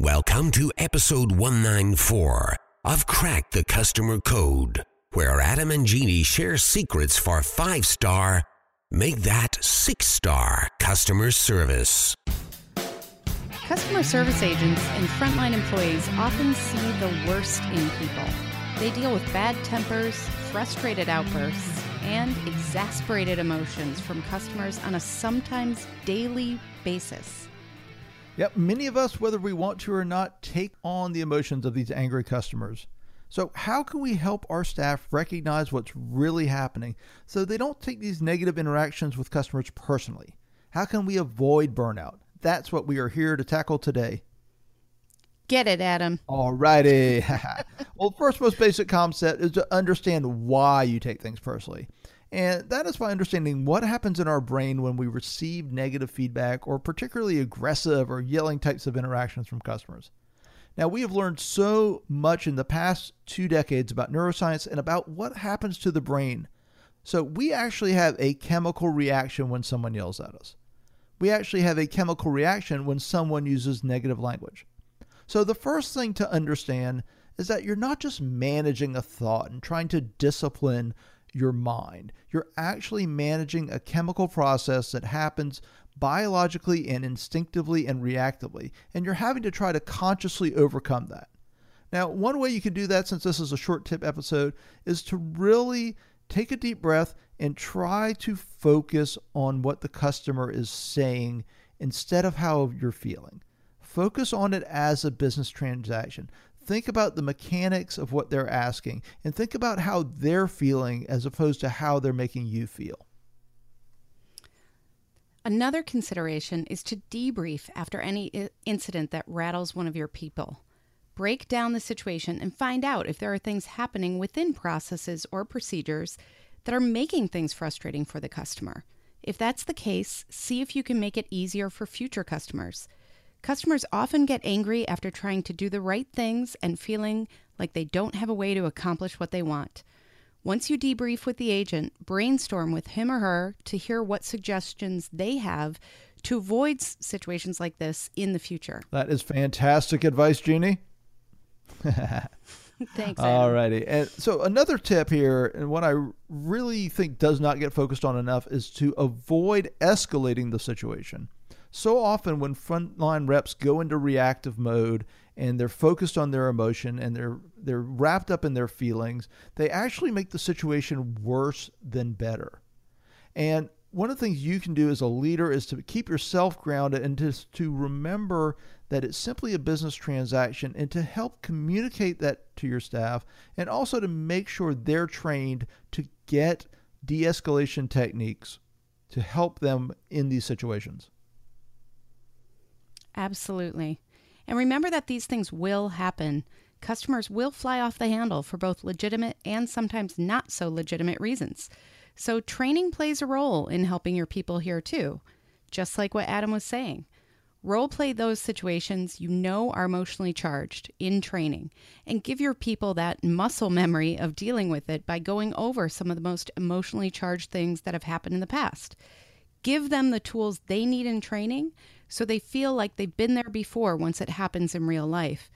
Welcome to episode 194 of Crack the Customer Code, where Adam and Jeannie share secrets for five star, make that six star customer service. Customer service agents and frontline employees often see the worst in people. They deal with bad tempers, frustrated outbursts, and exasperated emotions from customers on a sometimes daily basis. Yep, many of us, whether we want to or not, take on the emotions of these angry customers. So, how can we help our staff recognize what's really happening so they don't take these negative interactions with customers personally? How can we avoid burnout? That's what we are here to tackle today. Get it, Adam. All righty. well, first most basic concept is to understand why you take things personally. And that is by understanding what happens in our brain when we receive negative feedback or particularly aggressive or yelling types of interactions from customers. Now, we have learned so much in the past two decades about neuroscience and about what happens to the brain. So, we actually have a chemical reaction when someone yells at us. We actually have a chemical reaction when someone uses negative language. So, the first thing to understand is that you're not just managing a thought and trying to discipline your mind. You're actually managing a chemical process that happens biologically and instinctively and reactively, and you're having to try to consciously overcome that. Now, one way you can do that, since this is a short tip episode, is to really take a deep breath and try to focus on what the customer is saying instead of how you're feeling. Focus on it as a business transaction think about the mechanics of what they're asking and think about how they're feeling as opposed to how they're making you feel. Another consideration is to debrief after any incident that rattles one of your people. Break down the situation and find out if there are things happening within processes or procedures that are making things frustrating for the customer. If that's the case, see if you can make it easier for future customers. Customers often get angry after trying to do the right things and feeling like they don't have a way to accomplish what they want. Once you debrief with the agent, brainstorm with him or her to hear what suggestions they have to avoid situations like this in the future. That is fantastic advice, Jeannie. Thanks. All righty. And so another tip here, and what I really think does not get focused on enough, is to avoid escalating the situation. So often, when frontline reps go into reactive mode and they're focused on their emotion and they're they're wrapped up in their feelings, they actually make the situation worse than better. And one of the things you can do as a leader is to keep yourself grounded and just to remember that it's simply a business transaction and to help communicate that to your staff and also to make sure they're trained to get de-escalation techniques to help them in these situations. Absolutely. And remember that these things will happen. Customers will fly off the handle for both legitimate and sometimes not so legitimate reasons. So, training plays a role in helping your people here too, just like what Adam was saying. Role play those situations you know are emotionally charged in training and give your people that muscle memory of dealing with it by going over some of the most emotionally charged things that have happened in the past. Give them the tools they need in training so they feel like they've been there before once it happens in real life.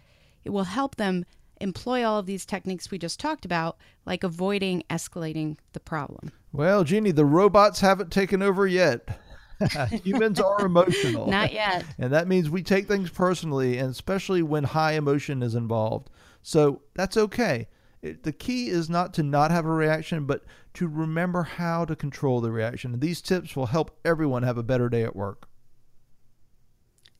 It will help them employ all of these techniques we just talked about, like avoiding escalating the problem. Well, Jeannie, the robots haven't taken over yet. Humans are emotional. Not yet. And that means we take things personally, and especially when high emotion is involved. So that's okay. It, the key is not to not have a reaction, but to remember how to control the reaction. And these tips will help everyone have a better day at work.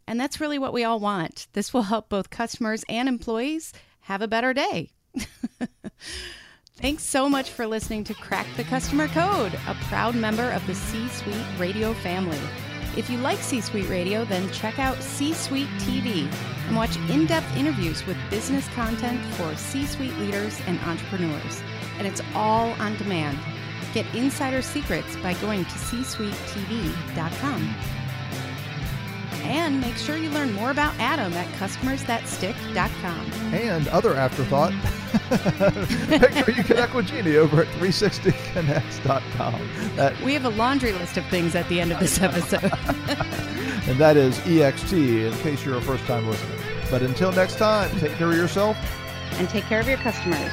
And that's really what we all want. This will help both customers and employees have a better day. Thanks so much for listening to Crack the Customer Code, a proud member of the C Suite Radio family. If you like C Suite Radio, then check out C Suite TV and watch in depth interviews with business content for C suite leaders and entrepreneurs. And it's all on demand. Get insider secrets by going to csuitetv.com. And make sure you learn more about Adam at customersthatstick.com. And other afterthought, make sure you connect with Jeannie over at 360connext.com. That, We have a laundry list of things at the end of this episode. and that is EXT in case you're a first time listener. But until next time, take care of yourself and take care of your customers.